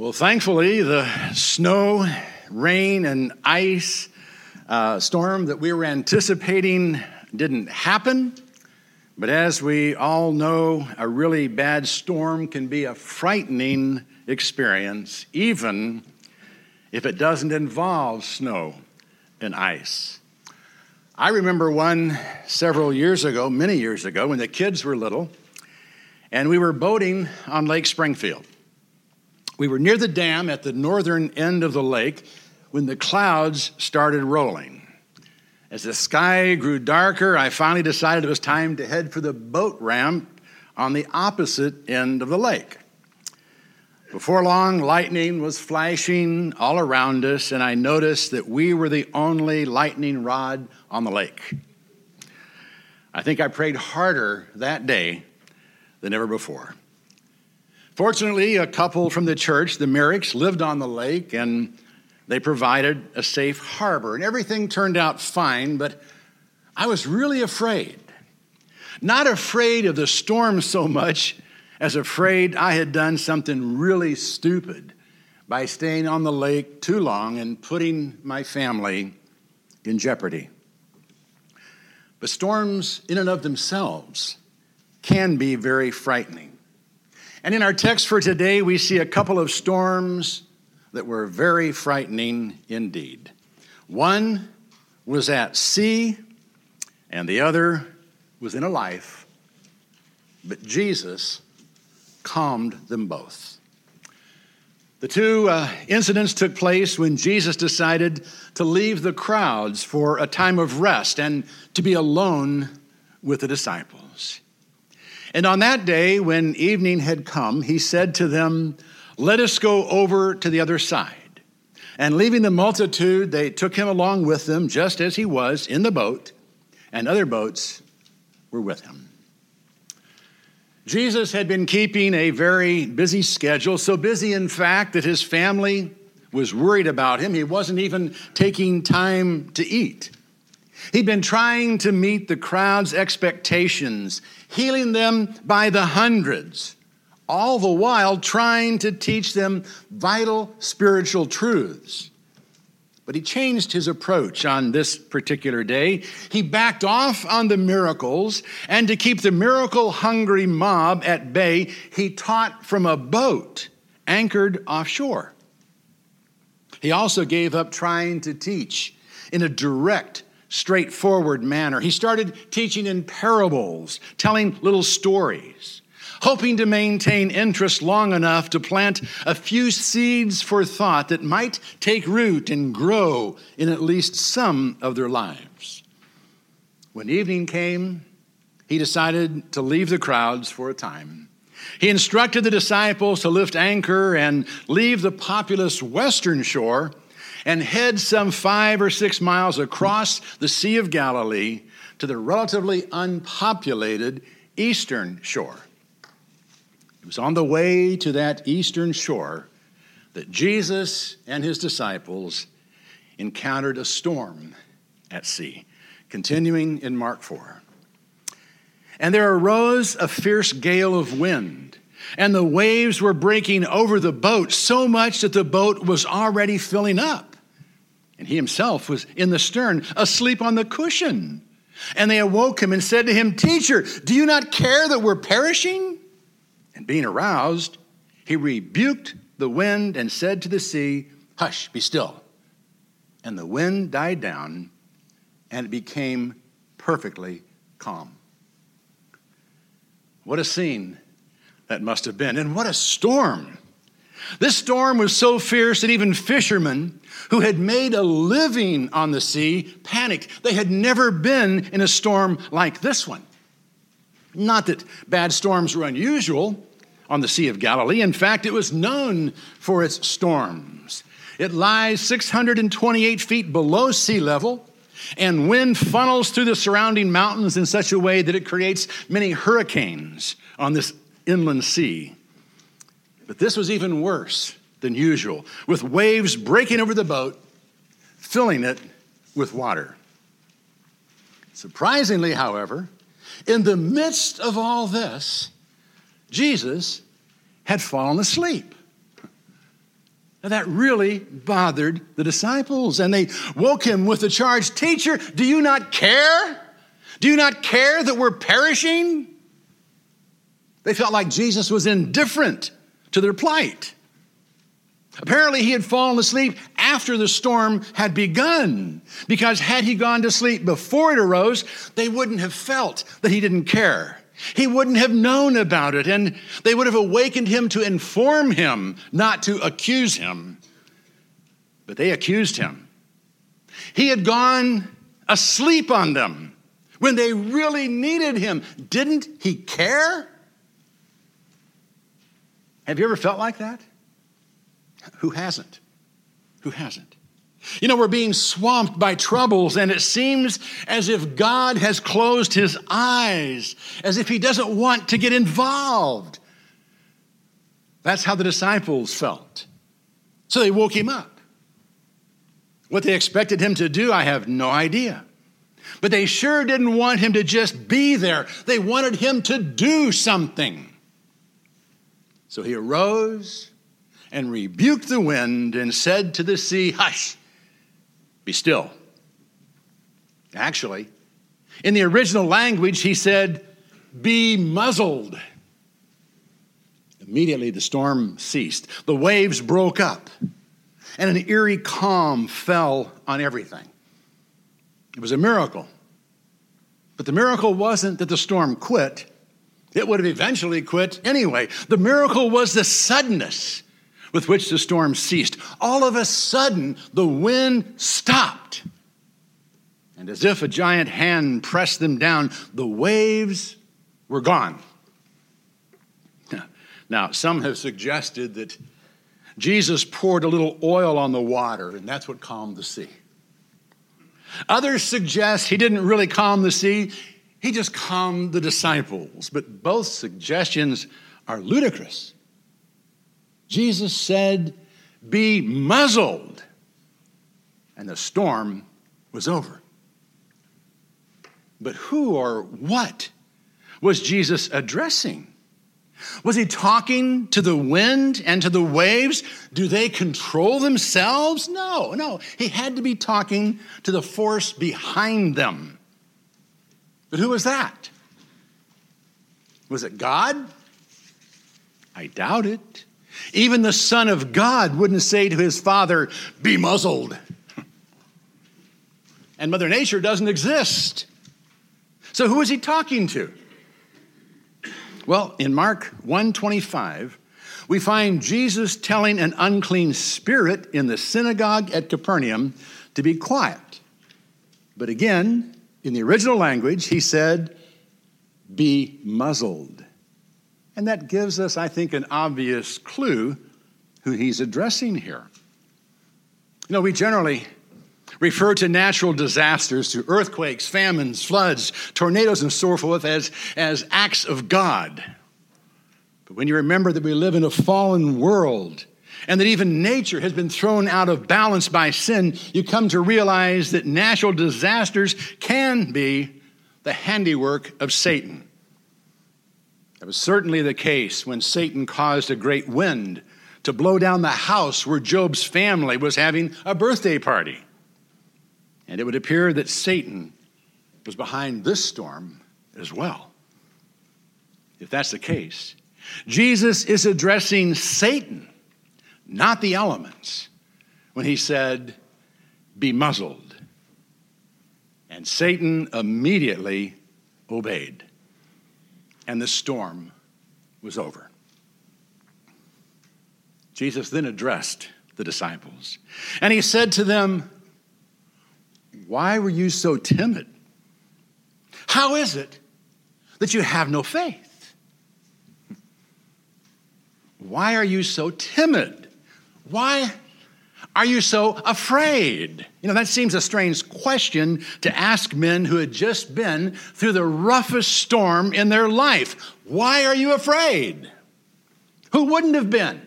Well, thankfully, the snow, rain, and ice uh, storm that we were anticipating didn't happen. But as we all know, a really bad storm can be a frightening experience, even if it doesn't involve snow and ice. I remember one several years ago, many years ago, when the kids were little, and we were boating on Lake Springfield. We were near the dam at the northern end of the lake when the clouds started rolling. As the sky grew darker, I finally decided it was time to head for the boat ramp on the opposite end of the lake. Before long, lightning was flashing all around us, and I noticed that we were the only lightning rod on the lake. I think I prayed harder that day than ever before. Fortunately, a couple from the church, the Merricks, lived on the lake and they provided a safe harbor. And everything turned out fine, but I was really afraid. Not afraid of the storm so much as afraid I had done something really stupid by staying on the lake too long and putting my family in jeopardy. But storms, in and of themselves, can be very frightening. And in our text for today, we see a couple of storms that were very frightening indeed. One was at sea, and the other was in a life, but Jesus calmed them both. The two uh, incidents took place when Jesus decided to leave the crowds for a time of rest and to be alone with the disciples. And on that day, when evening had come, he said to them, Let us go over to the other side. And leaving the multitude, they took him along with them, just as he was in the boat, and other boats were with him. Jesus had been keeping a very busy schedule, so busy, in fact, that his family was worried about him. He wasn't even taking time to eat. He'd been trying to meet the crowd's expectations, healing them by the hundreds, all the while trying to teach them vital spiritual truths. But he changed his approach on this particular day. He backed off on the miracles, and to keep the miracle hungry mob at bay, he taught from a boat anchored offshore. He also gave up trying to teach in a direct straightforward manner. He started teaching in parables, telling little stories, hoping to maintain interest long enough to plant a few seeds for thought that might take root and grow in at least some of their lives. When evening came, he decided to leave the crowds for a time. He instructed the disciples to lift anchor and leave the populous western shore and head some five or six miles across the Sea of Galilee to the relatively unpopulated eastern shore. It was on the way to that eastern shore that Jesus and his disciples encountered a storm at sea, continuing in Mark 4. And there arose a fierce gale of wind and the waves were breaking over the boat so much that the boat was already filling up. And he himself was in the stern, asleep on the cushion. And they awoke him and said to him, Teacher, do you not care that we're perishing? And being aroused, he rebuked the wind and said to the sea, Hush, be still. And the wind died down, and it became perfectly calm. What a scene that must have been, and what a storm! This storm was so fierce that even fishermen who had made a living on the sea panicked. They had never been in a storm like this one. Not that bad storms were unusual on the Sea of Galilee. In fact, it was known for its storms. It lies 628 feet below sea level, and wind funnels through the surrounding mountains in such a way that it creates many hurricanes on this inland sea. But this was even worse than usual, with waves breaking over the boat, filling it with water. Surprisingly, however, in the midst of all this, Jesus had fallen asleep. Now that really bothered the disciples, and they woke him with the charge Teacher, do you not care? Do you not care that we're perishing? They felt like Jesus was indifferent to their plight. Apparently, he had fallen asleep after the storm had begun, because had he gone to sleep before it arose, they wouldn't have felt that he didn't care. He wouldn't have known about it, and they would have awakened him to inform him, not to accuse him. But they accused him. He had gone asleep on them when they really needed him. Didn't he care? Have you ever felt like that? Who hasn't? Who hasn't? You know, we're being swamped by troubles, and it seems as if God has closed his eyes, as if he doesn't want to get involved. That's how the disciples felt. So they woke him up. What they expected him to do, I have no idea. But they sure didn't want him to just be there, they wanted him to do something. So he arose and rebuked the wind and said to the sea, Hush, be still. Actually, in the original language, he said, Be muzzled. Immediately the storm ceased, the waves broke up, and an eerie calm fell on everything. It was a miracle. But the miracle wasn't that the storm quit, it would have eventually quit anyway. The miracle was the suddenness with which the storm ceased. All of a sudden, the wind stopped. And as if a giant hand pressed them down, the waves were gone. Now, some have suggested that Jesus poured a little oil on the water, and that's what calmed the sea. Others suggest he didn't really calm the sea, he just calmed the disciples. But both suggestions are ludicrous. Jesus said, Be muzzled. And the storm was over. But who or what was Jesus addressing? Was he talking to the wind and to the waves? Do they control themselves? No, no. He had to be talking to the force behind them. But who was that? Was it God? I doubt it. Even the Son of God wouldn't say to his Father, Be muzzled. And Mother Nature doesn't exist. So who is he talking to? Well, in Mark 125, we find Jesus telling an unclean spirit in the synagogue at Capernaum to be quiet. But again, in the original language, he said, Be muzzled. And that gives us, I think, an obvious clue who he's addressing here. You know, we generally refer to natural disasters, to earthquakes, famines, floods, tornadoes, and so forth, as, as acts of God. But when you remember that we live in a fallen world and that even nature has been thrown out of balance by sin, you come to realize that natural disasters can be the handiwork of Satan. That was certainly the case when Satan caused a great wind to blow down the house where Job's family was having a birthday party. And it would appear that Satan was behind this storm as well. If that's the case, Jesus is addressing Satan, not the elements, when he said, Be muzzled. And Satan immediately obeyed and the storm was over. Jesus then addressed the disciples, and he said to them, Why were you so timid? How is it that you have no faith? Why are you so timid? Why are you so afraid? You know, that seems a strange question to ask men who had just been through the roughest storm in their life. Why are you afraid? Who wouldn't have been?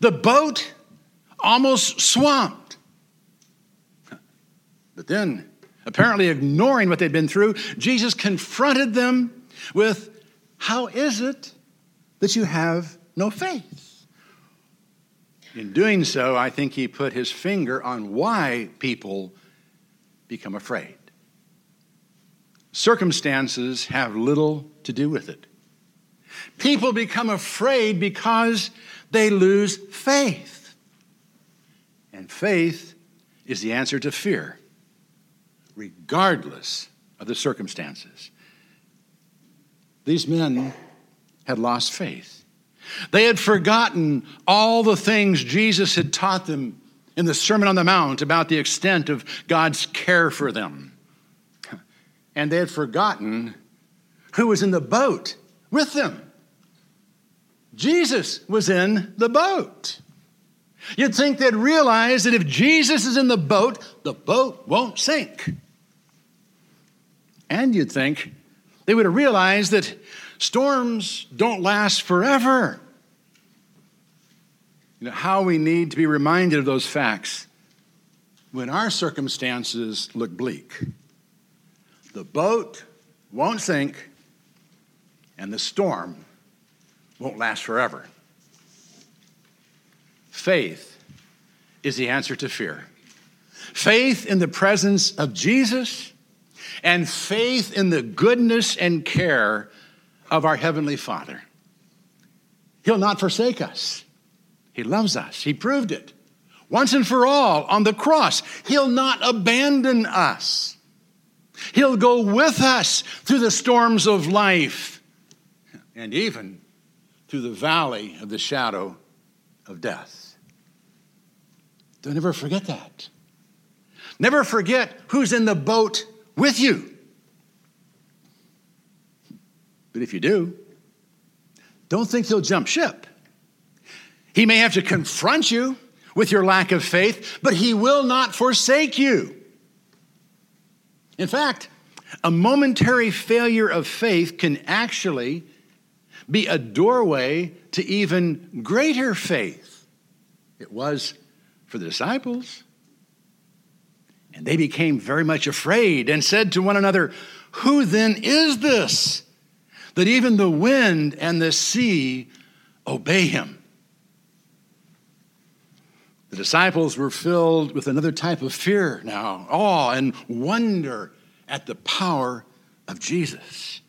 The boat almost swamped. But then, apparently ignoring what they'd been through, Jesus confronted them with, How is it that you have no faith? In doing so, I think he put his finger on why people become afraid. Circumstances have little to do with it. People become afraid because they lose faith. And faith is the answer to fear, regardless of the circumstances. These men had lost faith. They had forgotten all the things Jesus had taught them in the Sermon on the Mount about the extent of God's care for them. And they had forgotten who was in the boat with them. Jesus was in the boat. You'd think they'd realize that if Jesus is in the boat, the boat won't sink. And you'd think they would have realized that storms don't last forever. You know, how we need to be reminded of those facts when our circumstances look bleak. The boat won't sink, and the storm won't last forever. Faith is the answer to fear. Faith in the presence of Jesus and faith in the goodness and care of our Heavenly Father. He'll not forsake us. He loves us. He proved it once and for all on the cross. He'll not abandon us. He'll go with us through the storms of life and even through the valley of the shadow of death. Don't ever forget that. Never forget who's in the boat with you. But if you do, don't think he'll jump ship. He may have to confront you with your lack of faith, but he will not forsake you. In fact, a momentary failure of faith can actually be a doorway to even greater faith. It was for the disciples. And they became very much afraid and said to one another, Who then is this that even the wind and the sea obey him? The disciples were filled with another type of fear now, awe and wonder at the power of Jesus.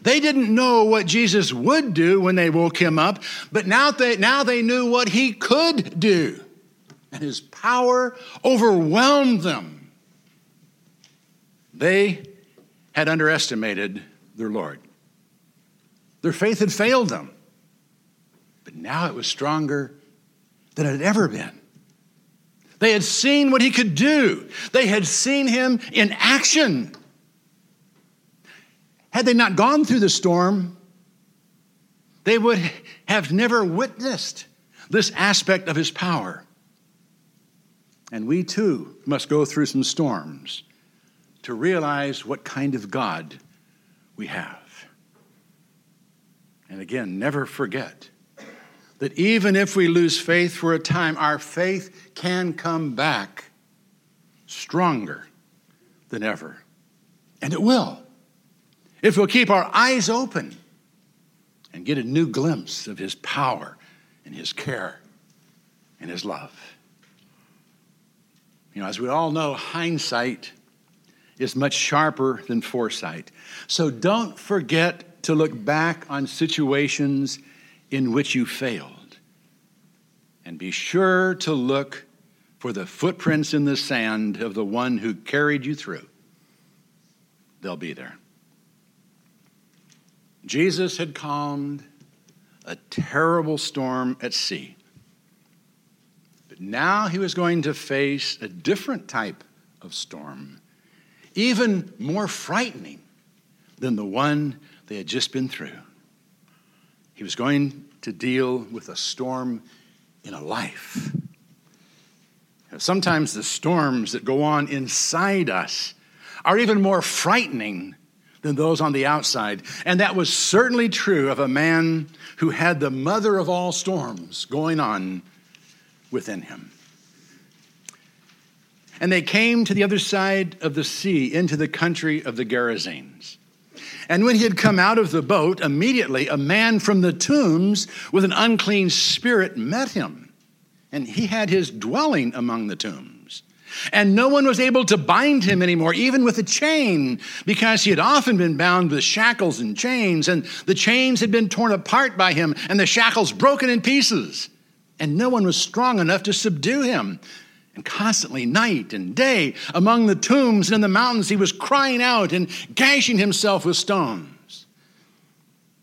They didn't know what Jesus would do when they woke him up, but now they, now they knew what he could do and his power overwhelmed them. They had underestimated their Lord. Their faith had failed them, but now it was stronger than it had ever been. They had seen what he could do, they had seen him in action. Had they not gone through the storm, they would have never witnessed this aspect of his power. And we too must go through some storms to realize what kind of God we have. And again, never forget that even if we lose faith for a time, our faith can come back stronger than ever. And it will. If we'll keep our eyes open and get a new glimpse of His power and His care and His love. You know, as we all know, hindsight is much sharper than foresight. So don't forget to look back on situations in which you failed. And be sure to look for the footprints in the sand of the one who carried you through. They'll be there. Jesus had calmed a terrible storm at sea. But now he was going to face a different type of storm, even more frightening than the one they had just been through. He was going to deal with a storm in a life. Sometimes the storms that go on inside us are even more frightening than those on the outside. And that was certainly true of a man who had the mother of all storms going on within him. And they came to the other side of the sea into the country of the Gerasenes. And when he had come out of the boat, immediately a man from the tombs with an unclean spirit met him. and he had his dwelling among the tombs. And no one was able to bind him anymore, even with a chain, because he had often been bound with shackles and chains, and the chains had been torn apart by him, and the shackles broken in pieces. And no one was strong enough to subdue him. And constantly, night and day, among the tombs and in the mountains, he was crying out and gashing himself with stones.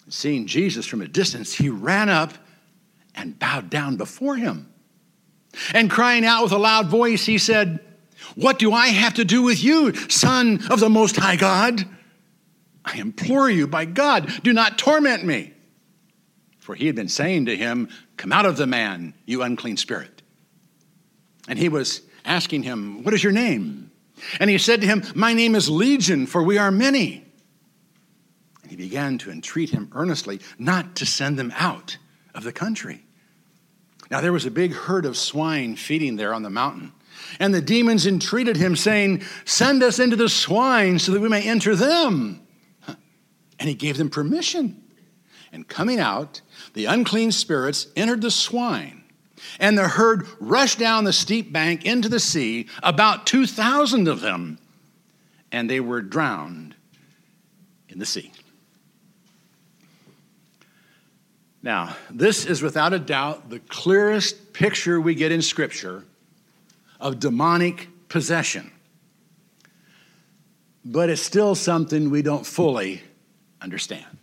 Seeing Jesus from a distance, he ran up and bowed down before him. And crying out with a loud voice, he said, What do I have to do with you, Son of the Most High God? I implore you, by God, do not torment me. For he had been saying to him, Come out of the man, you unclean spirit. And he was asking him, What is your name? And he said to him, My name is Legion, for we are many. And he began to entreat him earnestly not to send them out of the country. Now there was a big herd of swine feeding there on the mountain. And the demons entreated him, saying, Send us into the swine so that we may enter them. And he gave them permission. And coming out, the unclean spirits entered the swine. And the herd rushed down the steep bank into the sea, about 2,000 of them, and they were drowned in the sea. Now, this is without a doubt the clearest picture we get in Scripture of demonic possession. But it's still something we don't fully understand.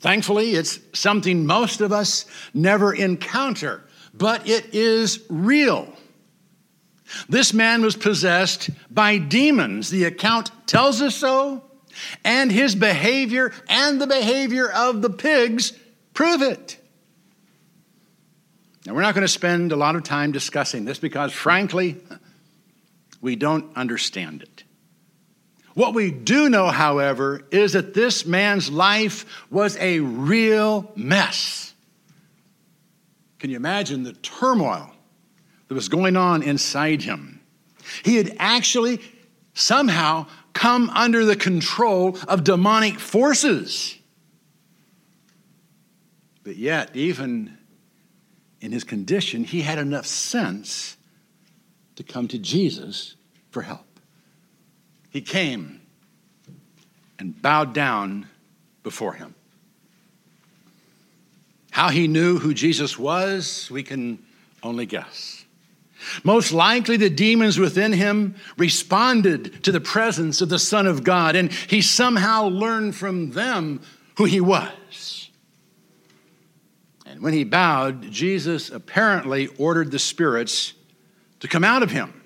Thankfully, it's something most of us never encounter, but it is real. This man was possessed by demons. The account tells us so, and his behavior and the behavior of the pigs prove it. Now, we're not going to spend a lot of time discussing this because, frankly, we don't understand it. What we do know, however, is that this man's life was a real mess. Can you imagine the turmoil that was going on inside him? He had actually somehow come under the control of demonic forces. But yet, even in his condition, he had enough sense to come to Jesus for help. He came and bowed down before him. How he knew who Jesus was, we can only guess. Most likely, the demons within him responded to the presence of the Son of God, and he somehow learned from them who he was. And when he bowed, Jesus apparently ordered the spirits to come out of him.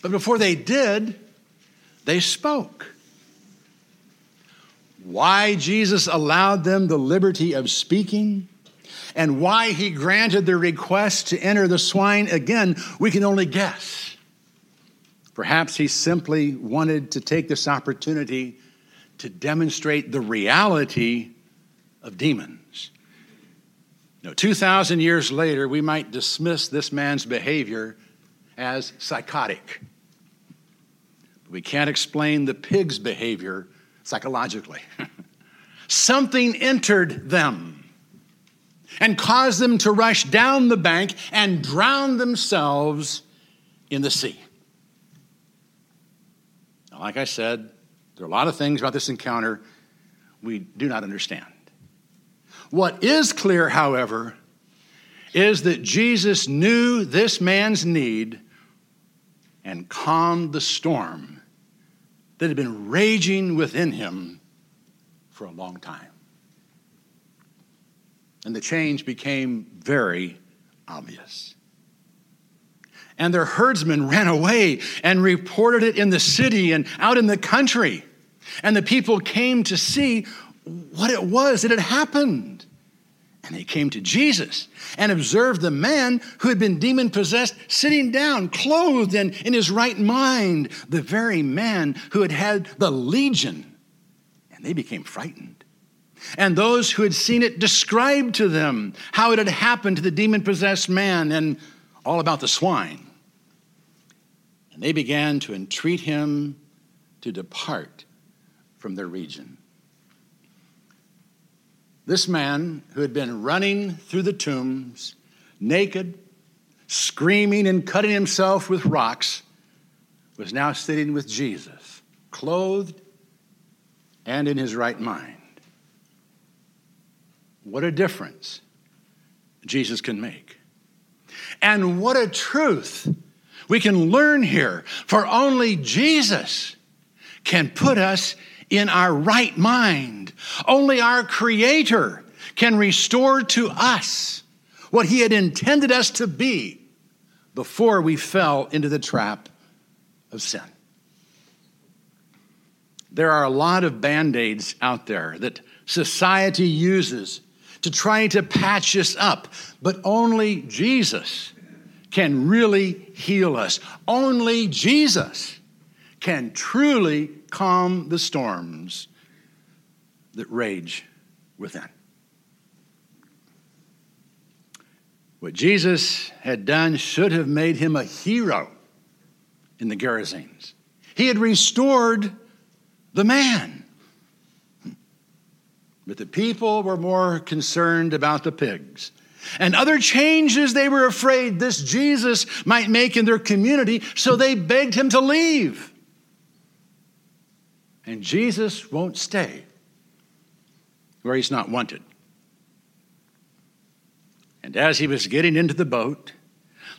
But before they did, they spoke. Why Jesus allowed them the liberty of speaking and why he granted the request to enter the swine again, we can only guess. Perhaps he simply wanted to take this opportunity to demonstrate the reality of demons. Know, 2,000 years later, we might dismiss this man's behavior as psychotic. We can't explain the pig's behavior psychologically. Something entered them and caused them to rush down the bank and drown themselves in the sea. Now, like I said, there are a lot of things about this encounter we do not understand. What is clear, however, is that Jesus knew this man's need and calmed the storm that had been raging within him for a long time. And the change became very obvious. And their herdsmen ran away and reported it in the city and out in the country. And the people came to see what it was that had happened. And they came to Jesus and observed the man who had been demon possessed sitting down, clothed and in his right mind, the very man who had had the legion. And they became frightened. And those who had seen it described to them how it had happened to the demon possessed man and all about the swine. And they began to entreat him to depart from their region. This man, who had been running through the tombs, naked, screaming and cutting himself with rocks, was now sitting with Jesus, clothed and in his right mind. What a difference Jesus can make. And what a truth we can learn here, for only Jesus can put us in our right mind. Only our Creator can restore to us what He had intended us to be before we fell into the trap of sin. There are a lot of band aids out there that society uses to try to patch us up, but only Jesus can really heal us. Only Jesus can truly calm the storms that rage within. What Jesus had done should have made him a hero in the Gerasenes. He had restored the man. But the people were more concerned about the pigs and other changes they were afraid this Jesus might make in their community, so they begged him to leave. And Jesus won't stay where he's not wanted. And as he was getting into the boat,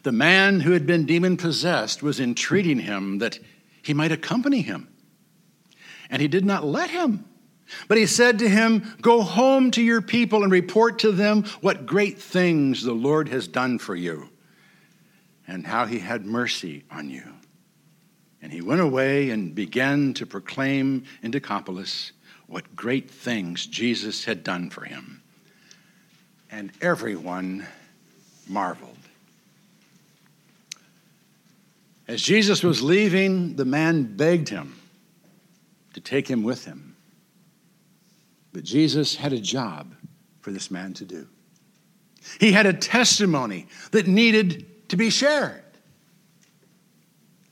the man who had been demon possessed was entreating him that he might accompany him. And he did not let him. But he said to him, Go home to your people and report to them what great things the Lord has done for you and how he had mercy on you. And he went away and began to proclaim in Decapolis what great things Jesus had done for him. And everyone marveled. As Jesus was leaving, the man begged him to take him with him. But Jesus had a job for this man to do. He had a testimony that needed to be shared.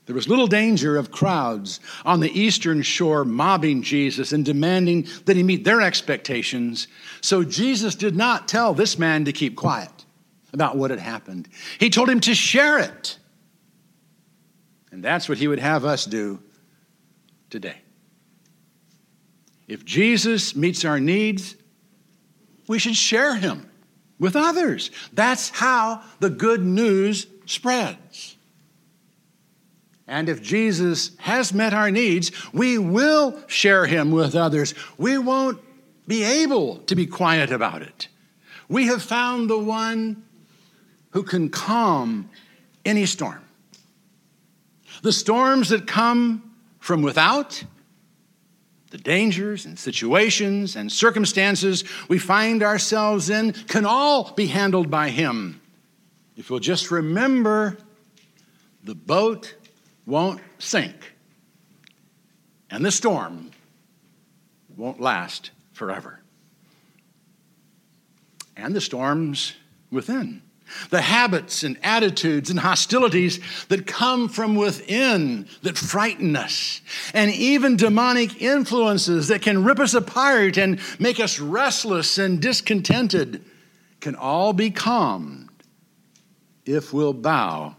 There was little danger of crowds on the eastern shore mobbing Jesus and demanding that he meet their expectations. So Jesus did not tell this man to keep quiet about what had happened. He told him to share it. And that's what he would have us do today. If Jesus meets our needs, we should share him with others. That's how the good news spreads. And if Jesus has met our needs, we will share him with others. We won't be able to be quiet about it. We have found the one who can calm any storm. The storms that come from without the dangers and situations and circumstances we find ourselves in can all be handled by Him. If we'll just remember, the boat won't sink, and the storm won't last forever. And the storms within. The habits and attitudes and hostilities that come from within that frighten us, and even demonic influences that can rip us apart and make us restless and discontented can all be calmed if we'll bow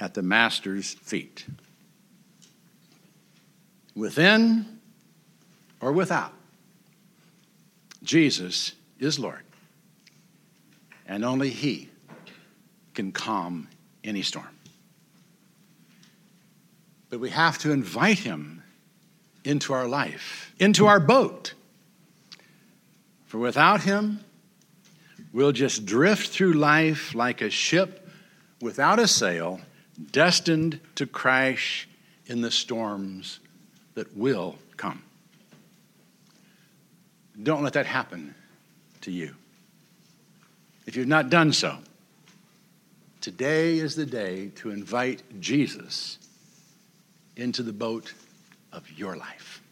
at the Master's feet. Within or without, Jesus is Lord and only He can calm any storm. But we have to invite Him into our life, into our boat. For without Him, we'll just drift through life like a ship without a sail, destined to crash in the storms that will come. Don't let that happen to you. If you've not done so, today is the day to invite Jesus into the boat of your life.